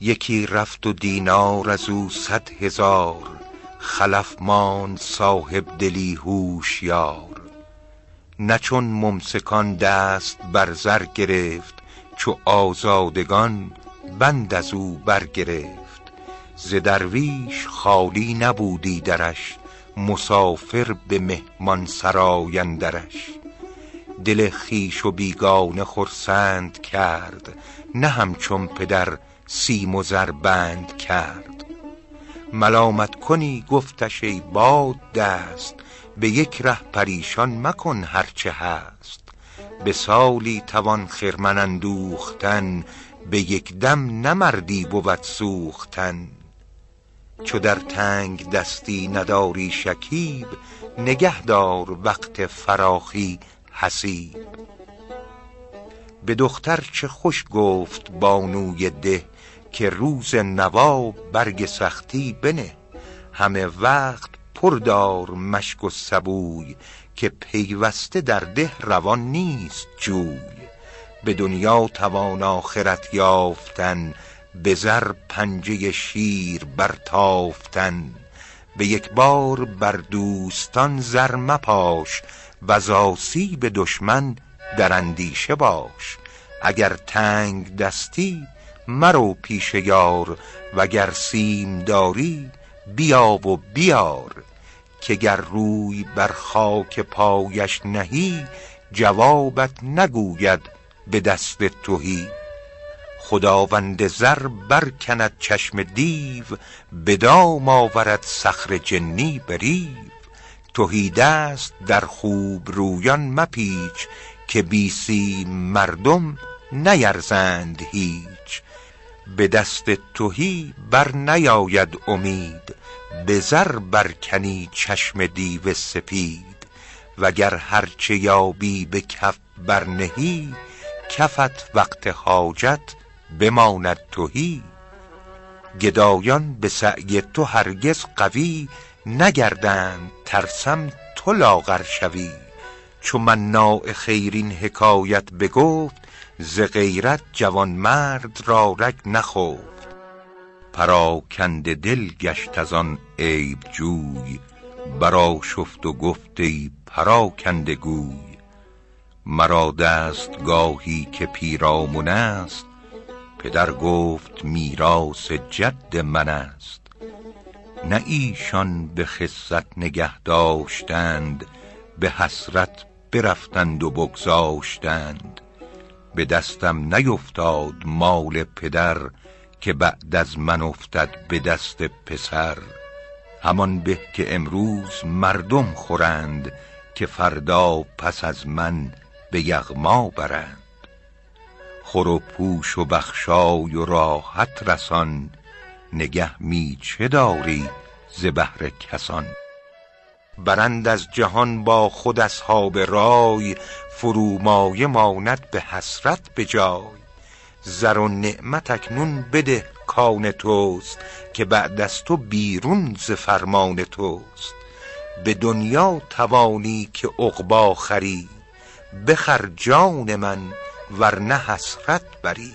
یکی رفت و دینار از او صد هزار خلف ماند صاحب دلی هوشیار. نه چون ممسکان دست بر زر گرفت چو آزادگان بند از او برگرفت ز درویش خالی نبودی درش مسافر به مهمان سرای اندرش. دل خویش و بیگانه خرسند کرد نه همچون پدر سیم و زر بند کرد. ملامت کنی گفتش ای باد دست به یک ره پریشان مکن هر چه هست. به سالی توان خرمن اندوختن به یک دم نه مردی بود سوختن. چو در تنگ دستی نداری شکیب نگه دار وقت فراخی حسیب. به دختر چه خوش گفت بانوی ده که روز نوا برگ سختی بنه. همه وقت پر دار مشک و سبوی که پیوسته در ده روان نیست جوی. به دنیا توان آخرت یافتن به زر پنجه شیر برتافتن. به یک بار بر دوستان زر مپاش و آسیب دشمن در اندیشه باش. اگر تنگ دستی مرو پیش یار. وگر سیم داری بیا و بیار. که گر روی بر خاک پایش نهی جوابت نگوید به دست تهی. خداوند زر برکند چشم دیو به دام آورد صخر جنی به ریو تهی دست در خوب رویان مپیچ که بی سیم مردم نیرزند هیچ. به دست تهی بر نیاید امید به زر برکنی چشم دیو سپید. وگر هرچه یابی به کف برنهی کفت وقت حاجت بماند تهی. گدایان به سعی تو هرگز قوی نگردند ترسم تو لاغر شوی. چو مناع خیر این حکایت بگفت ز غیرت جوانمرد را رگ نخفت. پراکنده دل گشت از آن عیب جوی و گفت ای پراکنده گوی. مرا دستگاهی که پیرامون است پدر گفت میراث جد من است. نه ایشان به خست نگه داشتند به حسرت برفتند و بگذاشتند. به دستم نیفتاد مال پدر که بعد از من افتد به دست پسر. همان به که امروز مردم خورند که فردا پس از من به یغما برند. خور و پوش و بخشای و راحت رسان نگه می چه داری ز بهر کسان؟ برند از جهان با خود اصحاب رای فرومایه ماند به حسرت به جای. زر و نعمت اکنون بده کان توست که بعد از تو بیرون ز فرمان توست. به دنیا توانی که عقبی خری بخر جان من ورنه حسرت بری.